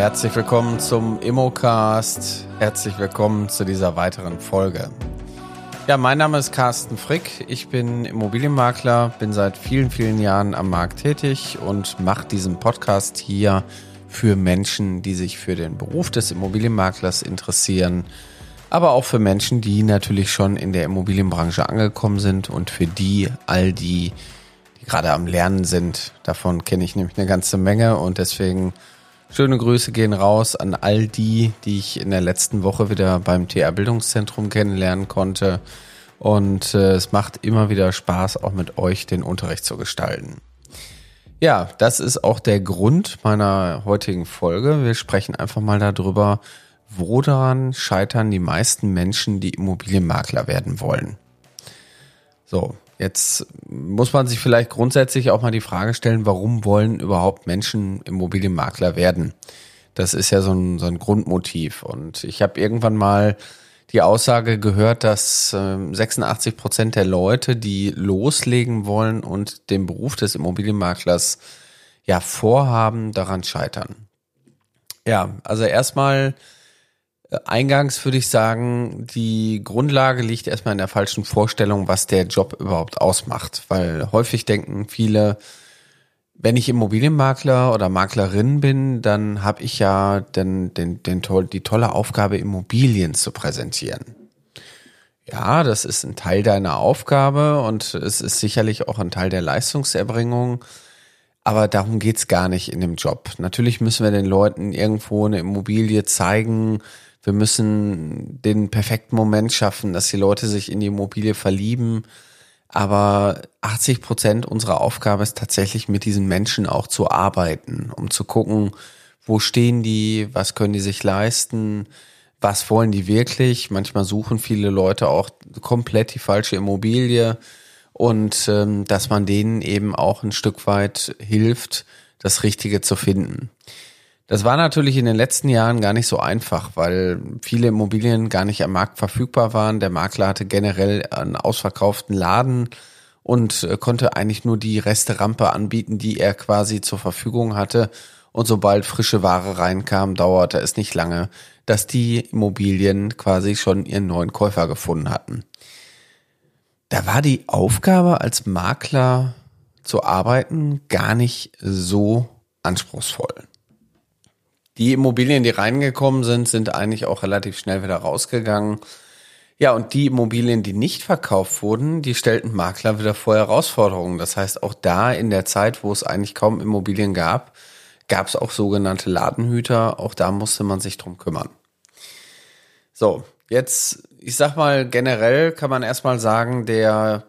Herzlich willkommen zum Immocast. Herzlich willkommen zu dieser weiteren Folge. Ja, mein Name ist Carsten Frick. Ich bin Immobilienmakler, bin seit vielen, vielen Jahren am Markt tätig und mache diesen Podcast hier für Menschen, die sich für den Beruf des Immobilienmaklers interessieren, aber auch für Menschen, die natürlich schon in der Immobilienbranche angekommen sind und für die all die, die gerade am Lernen sind. Davon kenne ich nämlich eine ganze Menge und deswegen schöne Grüße gehen raus an all die, die ich in der letzten Woche wieder beim TR Bildungszentrum kennenlernen konnte. Und äh, es macht immer wieder Spaß, auch mit euch den Unterricht zu gestalten. Ja, das ist auch der Grund meiner heutigen Folge. Wir sprechen einfach mal darüber, woran scheitern die meisten Menschen, die Immobilienmakler werden wollen? So, jetzt muss man sich vielleicht grundsätzlich auch mal die Frage stellen, warum wollen überhaupt Menschen Immobilienmakler werden? Das ist ja so ein, so ein Grundmotiv. Und ich habe irgendwann mal die Aussage gehört, dass 86 ähm, Prozent der Leute, die loslegen wollen und den Beruf des Immobilienmaklers ja vorhaben, daran scheitern. Ja, also erstmal Eingangs würde ich sagen, die Grundlage liegt erstmal in der falschen Vorstellung, was der Job überhaupt ausmacht. Weil häufig denken viele, wenn ich Immobilienmakler oder Maklerin bin, dann habe ich ja den, den, den, die tolle Aufgabe, Immobilien zu präsentieren. Ja, das ist ein Teil deiner Aufgabe und es ist sicherlich auch ein Teil der Leistungserbringung. Aber darum geht's gar nicht in dem Job. Natürlich müssen wir den Leuten irgendwo eine Immobilie zeigen, wir müssen den perfekten Moment schaffen, dass die Leute sich in die Immobilie verlieben. Aber 80 Prozent unserer Aufgabe ist tatsächlich mit diesen Menschen auch zu arbeiten, um zu gucken, wo stehen die, was können die sich leisten, was wollen die wirklich. Manchmal suchen viele Leute auch komplett die falsche Immobilie und ähm, dass man denen eben auch ein Stück weit hilft, das Richtige zu finden. Das war natürlich in den letzten Jahren gar nicht so einfach, weil viele Immobilien gar nicht am Markt verfügbar waren. Der Makler hatte generell einen ausverkauften Laden und äh, konnte eigentlich nur die Resterampe anbieten, die er quasi zur Verfügung hatte. Und sobald frische Ware reinkam, dauerte es nicht lange, dass die Immobilien quasi schon ihren neuen Käufer gefunden hatten. Da war die Aufgabe als Makler zu arbeiten gar nicht so anspruchsvoll. Die Immobilien, die reingekommen sind, sind eigentlich auch relativ schnell wieder rausgegangen. Ja, und die Immobilien, die nicht verkauft wurden, die stellten Makler wieder vor Herausforderungen. Das heißt, auch da in der Zeit, wo es eigentlich kaum Immobilien gab, gab es auch sogenannte Ladenhüter. Auch da musste man sich drum kümmern. So, jetzt, ich sag mal, generell kann man erstmal sagen, der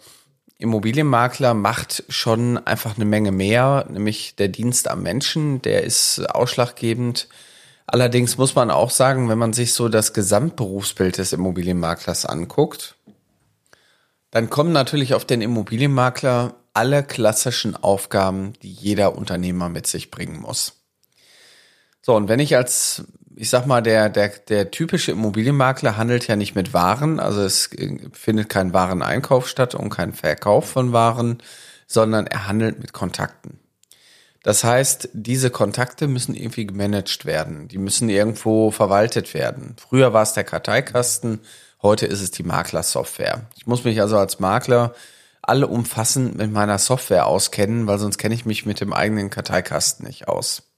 Immobilienmakler macht schon einfach eine Menge mehr, nämlich der Dienst am Menschen, der ist ausschlaggebend. Allerdings muss man auch sagen, wenn man sich so das Gesamtberufsbild des Immobilienmaklers anguckt, dann kommen natürlich auf den Immobilienmakler alle klassischen Aufgaben, die jeder Unternehmer mit sich bringen muss. So, und wenn ich als ich sag mal, der, der, der typische Immobilienmakler handelt ja nicht mit Waren, also es findet kein Wareneinkauf statt und kein Verkauf von Waren, sondern er handelt mit Kontakten. Das heißt, diese Kontakte müssen irgendwie gemanagt werden. Die müssen irgendwo verwaltet werden. Früher war es der Karteikasten, heute ist es die Maklersoftware. Ich muss mich also als Makler alle umfassend mit meiner Software auskennen, weil sonst kenne ich mich mit dem eigenen Karteikasten nicht aus.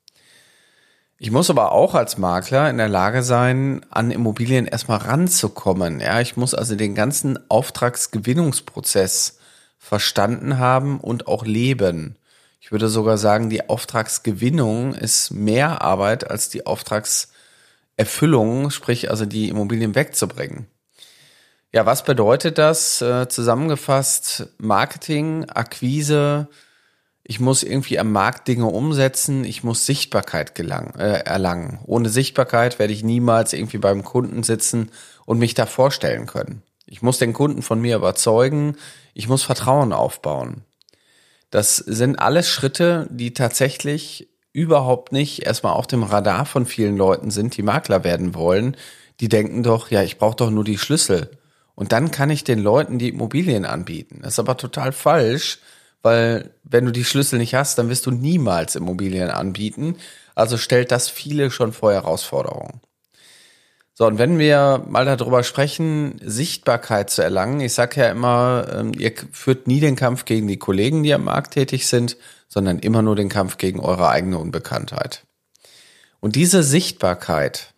Ich muss aber auch als Makler in der Lage sein, an Immobilien erstmal ranzukommen. Ja, ich muss also den ganzen Auftragsgewinnungsprozess verstanden haben und auch leben. Ich würde sogar sagen, die Auftragsgewinnung ist mehr Arbeit als die Auftragserfüllung, sprich also die Immobilien wegzubringen. Ja, was bedeutet das? Äh, zusammengefasst, Marketing, Akquise, ich muss irgendwie am Markt Dinge umsetzen, ich muss Sichtbarkeit gelang, äh, erlangen. Ohne Sichtbarkeit werde ich niemals irgendwie beim Kunden sitzen und mich da vorstellen können. Ich muss den Kunden von mir überzeugen, ich muss Vertrauen aufbauen. Das sind alles Schritte, die tatsächlich überhaupt nicht erstmal auf dem Radar von vielen Leuten sind, die Makler werden wollen. Die denken doch, ja, ich brauche doch nur die Schlüssel. Und dann kann ich den Leuten die Immobilien anbieten. Das ist aber total falsch, weil wenn du die Schlüssel nicht hast, dann wirst du niemals Immobilien anbieten. Also stellt das viele schon vor Herausforderungen. So, und wenn wir mal darüber sprechen, Sichtbarkeit zu erlangen, ich sage ja immer, ähm, ihr führt nie den Kampf gegen die Kollegen, die am Markt tätig sind, sondern immer nur den Kampf gegen eure eigene Unbekanntheit. Und diese Sichtbarkeit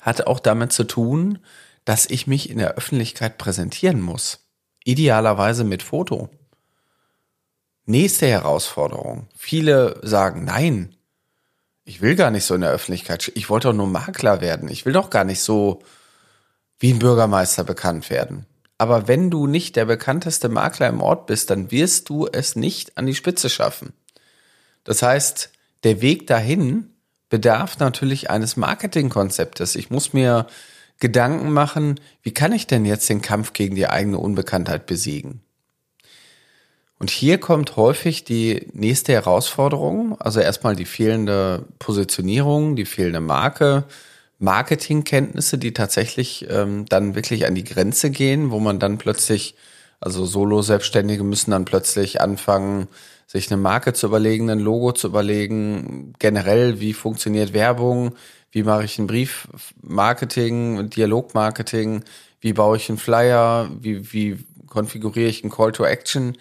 hat auch damit zu tun, dass ich mich in der Öffentlichkeit präsentieren muss. Idealerweise mit Foto. Nächste Herausforderung. Viele sagen, nein, ich will gar nicht so in der Öffentlichkeit. Ich wollte doch nur Makler werden. Ich will doch gar nicht so wie ein Bürgermeister bekannt werden. Aber wenn du nicht der bekannteste Makler im Ort bist, dann wirst du es nicht an die Spitze schaffen. Das heißt, der Weg dahin bedarf natürlich eines Marketingkonzeptes. Ich muss mir Gedanken machen, wie kann ich denn jetzt den Kampf gegen die eigene Unbekanntheit besiegen? Und hier kommt häufig die nächste Herausforderung, also erstmal die fehlende Positionierung, die fehlende Marke, Marketingkenntnisse, die tatsächlich ähm, dann wirklich an die Grenze gehen, wo man dann plötzlich, also Solo-Selbstständige müssen dann plötzlich anfangen, sich eine Marke zu überlegen, ein Logo zu überlegen, generell, wie funktioniert Werbung, wie mache ich ein Briefmarketing, Dialogmarketing, wie baue ich einen Flyer, wie, wie konfiguriere ich einen Call to Action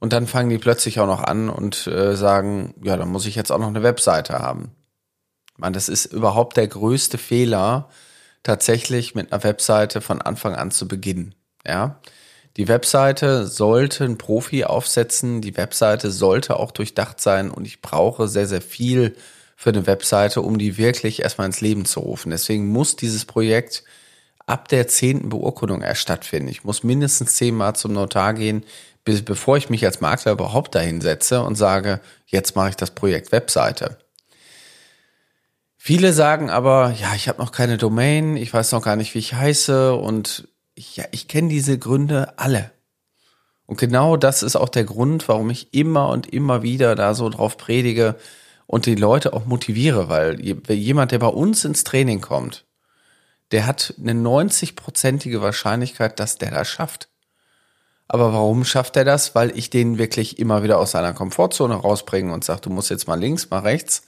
und dann fangen die plötzlich auch noch an und äh, sagen, ja, dann muss ich jetzt auch noch eine Webseite haben. Man, das ist überhaupt der größte Fehler, tatsächlich mit einer Webseite von Anfang an zu beginnen. Ja, die Webseite sollte ein Profi aufsetzen. Die Webseite sollte auch durchdacht sein und ich brauche sehr, sehr viel für eine Webseite, um die wirklich erstmal ins Leben zu rufen. Deswegen muss dieses Projekt ab der zehnten Beurkundung erst stattfinden. Ich muss mindestens zehnmal zum Notar gehen, bis, bevor ich mich als Makler überhaupt dahin setze und sage, jetzt mache ich das Projekt Webseite. Viele sagen aber, ja, ich habe noch keine Domain, ich weiß noch gar nicht, wie ich heiße und ja, ich kenne diese Gründe alle. Und genau das ist auch der Grund, warum ich immer und immer wieder da so drauf predige und die Leute auch motiviere, weil jemand, der bei uns ins Training kommt, der hat eine 90-prozentige Wahrscheinlichkeit, dass der das schafft. Aber warum schafft er das? Weil ich den wirklich immer wieder aus seiner Komfortzone rausbringe und sage, du musst jetzt mal links, mal rechts.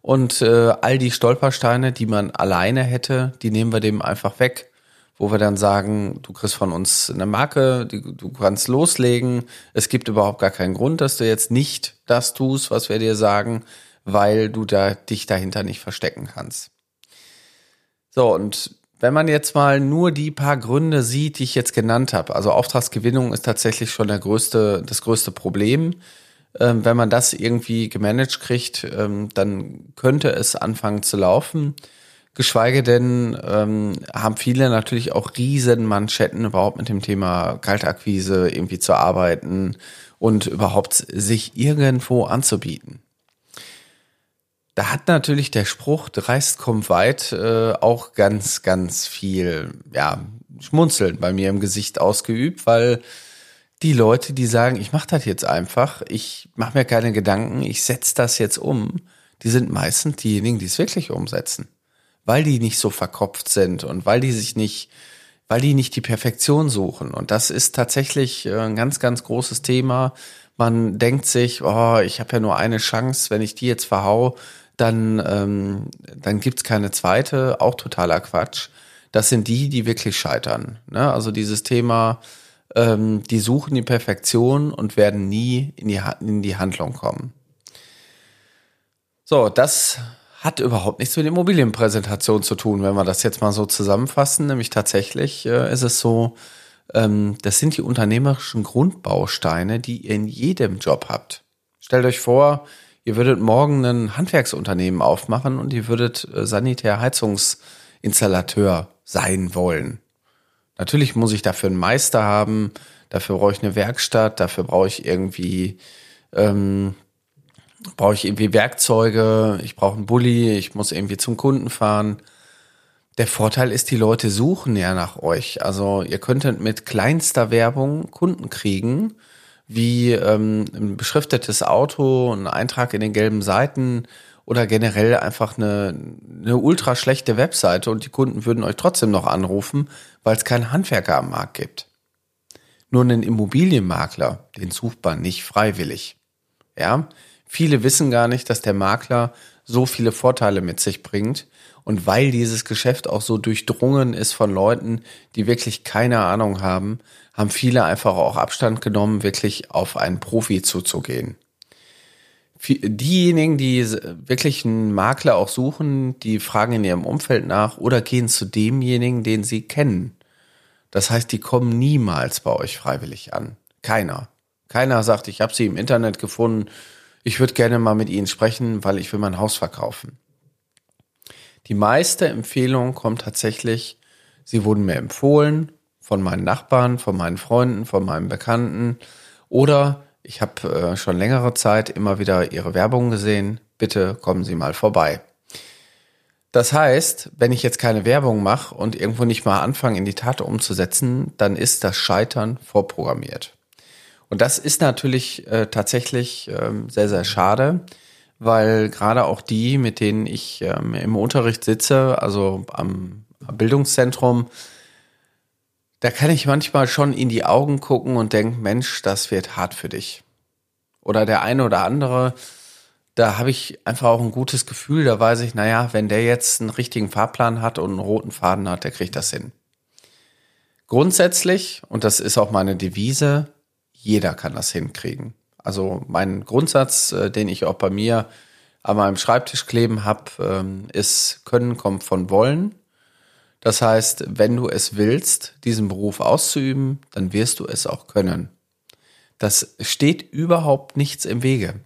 Und äh, all die Stolpersteine, die man alleine hätte, die nehmen wir dem einfach weg. Wo wir dann sagen, du kriegst von uns eine Marke, die, du kannst loslegen. Es gibt überhaupt gar keinen Grund, dass du jetzt nicht das tust, was wir dir sagen, weil du da dich dahinter nicht verstecken kannst. So, und wenn man jetzt mal nur die paar Gründe sieht, die ich jetzt genannt habe, also Auftragsgewinnung ist tatsächlich schon der größte, das größte Problem. Ähm, wenn man das irgendwie gemanagt kriegt, ähm, dann könnte es anfangen zu laufen. Geschweige denn ähm, haben viele natürlich auch riesen Manschetten überhaupt mit dem Thema Kaltakquise irgendwie zu arbeiten und überhaupt sich irgendwo anzubieten. Da hat natürlich der Spruch dreist kommt weit äh, auch ganz, ganz viel, ja, Schmunzeln bei mir im Gesicht ausgeübt, weil die Leute, die sagen, ich mache das jetzt einfach, ich mache mir keine Gedanken, ich setze das jetzt um, die sind meistens diejenigen, die es wirklich umsetzen. Weil die nicht so verkopft sind und weil die sich nicht, weil die nicht die Perfektion suchen. Und das ist tatsächlich äh, ein ganz, ganz großes Thema. Man denkt sich, oh, ich habe ja nur eine Chance, wenn ich die jetzt verhau, dann, ähm, dann gibt's keine zweite, auch totaler Quatsch. Das sind die, die wirklich scheitern. Ne? Also dieses Thema, ähm, die suchen die Perfektion und werden nie in die, in die Handlung kommen. So, das hat überhaupt nichts mit Immobilienpräsentation zu tun, wenn wir das jetzt mal so zusammenfassen. Nämlich tatsächlich äh, ist es so, ähm, das sind die unternehmerischen Grundbausteine, die ihr in jedem Job habt. Stellt euch vor, ihr würdet morgen ein Handwerksunternehmen aufmachen und ihr würdet äh, Sanitärheizungsinstallateur sein wollen. Natürlich muss ich dafür einen Meister haben, dafür brauche ich eine Werkstatt, dafür brauche ich irgendwie ähm, brauche ich irgendwie Werkzeuge, ich brauche einen Bulli, ich muss irgendwie zum Kunden fahren. Der Vorteil ist, die Leute suchen ja nach euch. Also ihr könntet mit kleinster Werbung Kunden kriegen wie ähm, ein beschriftetes Auto, ein Eintrag in den gelben Seiten oder generell einfach eine, eine ultra schlechte Webseite und die Kunden würden euch trotzdem noch anrufen, weil es keinen Handwerker am Markt gibt. Nur einen Immobilienmakler, den sucht man nicht freiwillig. Ja, viele wissen gar nicht, dass der Makler so viele Vorteile mit sich bringt. Und weil dieses Geschäft auch so durchdrungen ist von Leuten, die wirklich keine Ahnung haben, haben viele einfach auch Abstand genommen, wirklich auf einen Profi zuzugehen. Diejenigen, die wirklich einen Makler auch suchen, die fragen in ihrem Umfeld nach oder gehen zu demjenigen, den sie kennen. Das heißt, die kommen niemals bei euch freiwillig an. Keiner. Keiner sagt, ich habe sie im Internet gefunden, ich würde gerne mal mit ihnen sprechen, weil ich will mein Haus verkaufen. Die meiste Empfehlung kommt tatsächlich, sie wurden mir empfohlen von meinen Nachbarn, von meinen Freunden, von meinen Bekannten oder ich habe äh, schon längere Zeit immer wieder Ihre Werbung gesehen. Bitte kommen Sie mal vorbei. Das heißt, wenn ich jetzt keine Werbung mache und irgendwo nicht mal anfange, in die Tat umzusetzen, dann ist das Scheitern vorprogrammiert. Und das ist natürlich äh, tatsächlich ähm, sehr, sehr schade, weil gerade auch die, mit denen ich ähm, im Unterricht sitze, also am Bildungszentrum, da kann ich manchmal schon in die Augen gucken und denken, Mensch, das wird hart für dich. Oder der eine oder andere, da habe ich einfach auch ein gutes Gefühl, da weiß ich, naja, wenn der jetzt einen richtigen Fahrplan hat und einen roten Faden hat, der kriegt das hin. Grundsätzlich, und das ist auch meine Devise, jeder kann das hinkriegen. Also mein Grundsatz, äh, den ich auch bei mir an meinem Schreibtisch kleben habe, ähm, ist, Können kommt von Wollen. Das heißt, wenn du es willst, diesen Beruf auszuüben, dann wirst du es auch können. Das steht überhaupt nichts im Wege.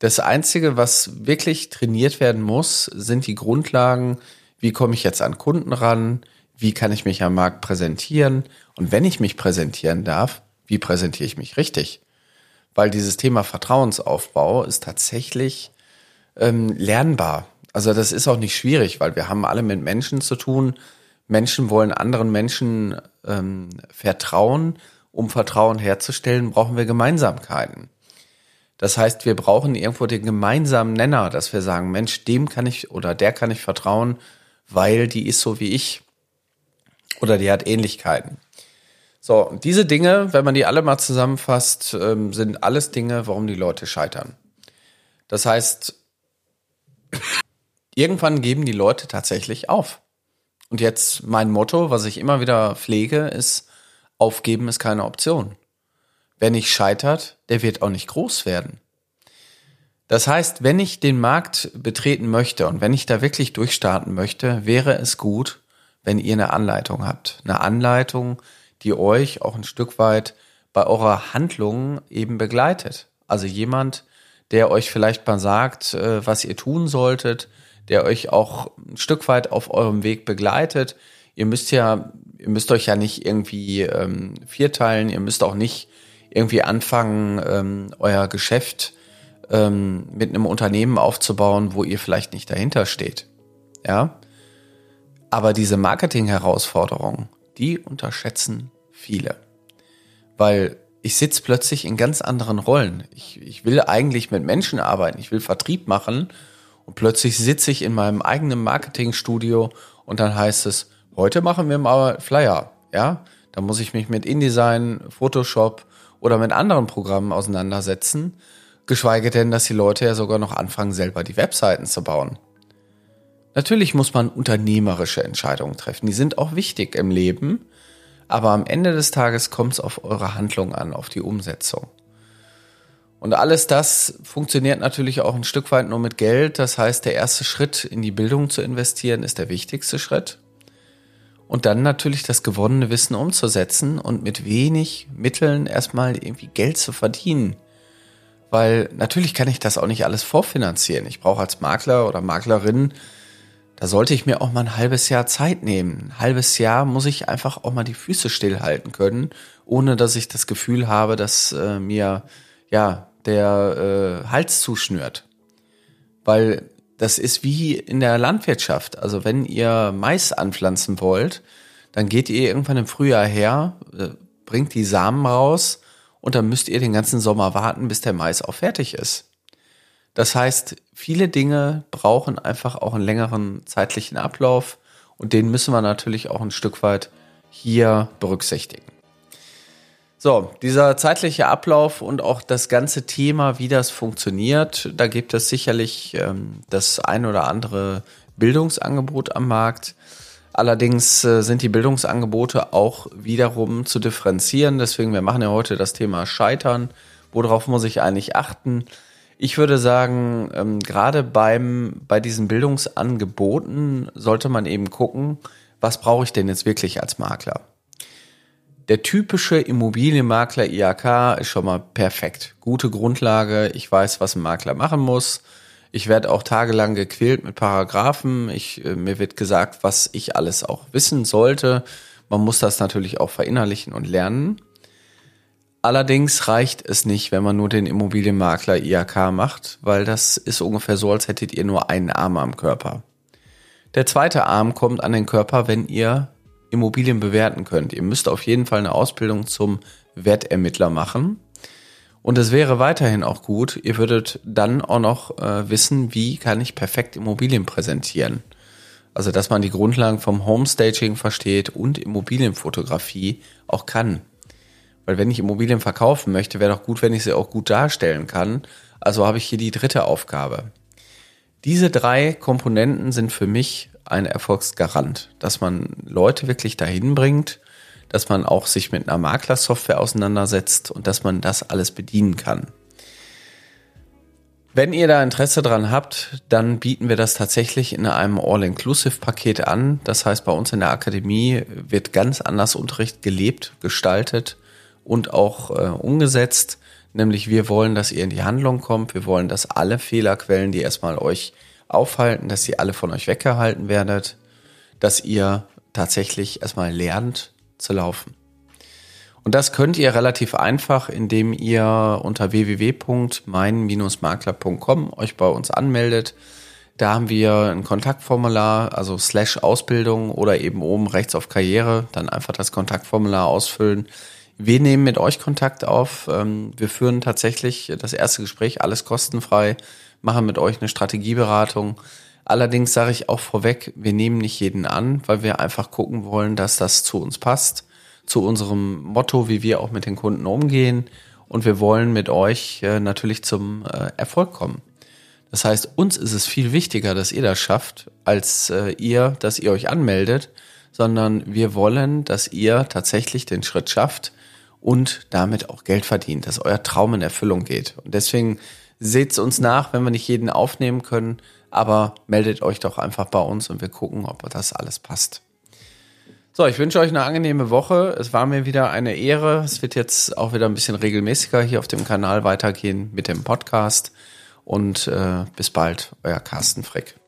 Das Einzige, was wirklich trainiert werden muss, sind die Grundlagen, wie komme ich jetzt an Kunden ran, wie kann ich mich am Markt präsentieren und wenn ich mich präsentieren darf, wie präsentiere ich mich richtig? Weil dieses Thema Vertrauensaufbau ist tatsächlich ähm, lernbar. Also das ist auch nicht schwierig, weil wir haben alle mit Menschen zu tun. Menschen wollen anderen Menschen ähm, vertrauen. Um Vertrauen herzustellen, brauchen wir Gemeinsamkeiten. Das heißt, wir brauchen irgendwo den gemeinsamen Nenner, dass wir sagen, Mensch, dem kann ich oder der kann ich vertrauen, weil die ist so wie ich oder die hat Ähnlichkeiten. So, diese Dinge, wenn man die alle mal zusammenfasst, ähm, sind alles Dinge, warum die Leute scheitern. Das heißt, irgendwann geben die Leute tatsächlich auf. Und jetzt mein Motto, was ich immer wieder pflege, ist, aufgeben ist keine Option. Wer nicht scheitert, der wird auch nicht groß werden. Das heißt, wenn ich den Markt betreten möchte und wenn ich da wirklich durchstarten möchte, wäre es gut, wenn ihr eine Anleitung habt. Eine Anleitung, die euch auch ein Stück weit bei eurer Handlung eben begleitet. Also jemand, der euch vielleicht mal sagt, äh, was ihr tun solltet, der euch auch ein Stück weit auf eurem Weg begleitet. Ihr müsst ja, ihr müsst euch ja nicht irgendwie ähm, vierteilen, ihr müsst auch nicht irgendwie anfangen, ähm, euer Geschäft ähm, mit einem Unternehmen aufzubauen, wo ihr vielleicht nicht dahinter steht. Ja. Aber diese Marketing-Herausforderung, die unterschätzen viele. Weil ich sitze plötzlich in ganz anderen Rollen. Ich, ich will eigentlich mit Menschen arbeiten, ich will Vertrieb machen und plötzlich sitze ich in meinem eigenen Marketingstudio und dann heißt es, heute machen wir mal Flyer. Ja, da muss ich mich mit InDesign, Photoshop oder mit anderen Programmen auseinandersetzen. Geschweige denn, dass die Leute ja sogar noch anfangen, selber die Webseiten zu bauen. Natürlich muss man unternehmerische Entscheidungen treffen. Die sind auch wichtig im Leben. Aber am Ende des Tages kommt es auf eure Handlung an, auf die Umsetzung. Und alles das funktioniert natürlich auch ein Stück weit nur mit Geld. Das heißt, der erste Schritt in die Bildung zu investieren ist der wichtigste Schritt. Und dann natürlich das gewonnene Wissen umzusetzen und mit wenig Mitteln erstmal irgendwie Geld zu verdienen. Weil natürlich kann ich das auch nicht alles vorfinanzieren. Ich brauche als Makler oder Maklerin da sollte ich mir auch mal ein halbes Jahr Zeit nehmen. Ein halbes Jahr muss ich einfach auch mal die Füße stillhalten können, ohne dass ich das Gefühl habe, dass äh, mir ja der äh, Hals zuschnürt. Weil das ist wie in der Landwirtschaft. Also wenn ihr Mais anpflanzen wollt, dann geht ihr irgendwann im Frühjahr her, äh, bringt die Samen raus und dann müsst ihr den ganzen Sommer warten, bis der Mais auch fertig ist. Das heißt, viele Dinge brauchen einfach auch einen längeren zeitlichen Ablauf und den müssen wir natürlich auch ein Stück weit hier berücksichtigen. So, dieser zeitliche Ablauf und auch das ganze Thema, wie das funktioniert, da gibt es sicherlich ähm, das ein oder andere Bildungsangebot am Markt. Allerdings äh, sind die Bildungsangebote auch wiederum zu differenzieren. Deswegen, wir machen ja heute das Thema Scheitern. Worauf muss ich eigentlich achten? Ich würde sagen, ähm, gerade beim, bei diesen Bildungsangeboten sollte man eben gucken, was brauche ich denn jetzt wirklich als Makler? Der typische Immobilienmakler IAK ist schon mal perfekt. Gute Grundlage. Ich weiß, was ein Makler machen muss. Ich werde auch tagelang gequält mit Paragraphen. Ich, äh, mir wird gesagt, was ich alles auch wissen sollte. Man muss das natürlich auch verinnerlichen und lernen. Allerdings reicht es nicht, wenn man nur den Immobilienmakler IAK macht, weil das ist ungefähr so, als hättet ihr nur einen Arm am Körper. Der zweite Arm kommt an den Körper, wenn ihr Immobilien bewerten könnt. Ihr müsst auf jeden Fall eine Ausbildung zum Wertermittler machen. Und es wäre weiterhin auch gut, ihr würdet dann auch noch äh, wissen, wie kann ich perfekt Immobilien präsentieren. Also, dass man die Grundlagen vom Homestaging versteht und Immobilienfotografie auch kann. Weil wenn ich Immobilien verkaufen möchte, wäre doch gut, wenn ich sie auch gut darstellen kann. Also habe ich hier die dritte Aufgabe. Diese drei Komponenten sind für mich ein Erfolgsgarant, dass man Leute wirklich dahin bringt, dass man auch sich mit einer Maklersoftware auseinandersetzt und dass man das alles bedienen kann. Wenn ihr da Interesse dran habt, dann bieten wir das tatsächlich in einem All-Inclusive-Paket an. Das heißt, bei uns in der Akademie wird ganz anders Unterricht gelebt, gestaltet und auch äh, umgesetzt. Nämlich wir wollen, dass ihr in die Handlung kommt. Wir wollen, dass alle Fehlerquellen, die erstmal euch aufhalten, dass ihr alle von euch weggehalten werdet, dass ihr tatsächlich erstmal lernt, zu laufen. Und das könnt ihr relativ einfach, indem ihr unter www.mein-makler.com euch bei uns anmeldet. Da haben wir ein Kontaktformular, also slash Ausbildung oder eben oben rechts auf Karriere, dann einfach das Kontaktformular ausfüllen. Wir nehmen mit euch Kontakt auf. Ähm, wir führen tatsächlich das erste Gespräch, alles kostenfrei, machen mit euch eine Strategieberatung. Allerdings sage ich auch vorweg, wir nehmen nicht jeden an, weil wir einfach gucken wollen, dass das zu uns passt, zu unserem Motto, wie wir auch mit den Kunden umgehen. Und wir wollen mit euch äh, natürlich zum äh, Erfolg kommen. Das heißt, uns ist es viel wichtiger, dass ihr das schafft, als äh, ihr, dass ihr euch anmeldet, sondern wir wollen, dass ihr tatsächlich den Schritt schafft und damit auch Geld verdient, dass euer Traum in Erfüllung geht. Und deswegen seht's uns nach, wenn wir nicht jeden aufnehmen können, aber meldet euch doch einfach bei uns und wir gucken, ob das alles passt. So, ich wünsche euch eine angenehme Woche. Es war mir wieder eine Ehre. Es wird jetzt auch wieder ein bisschen regelmäßiger hier auf dem Kanal weitergehen mit dem Podcast. Und äh, bis bald, euer Carsten Frick.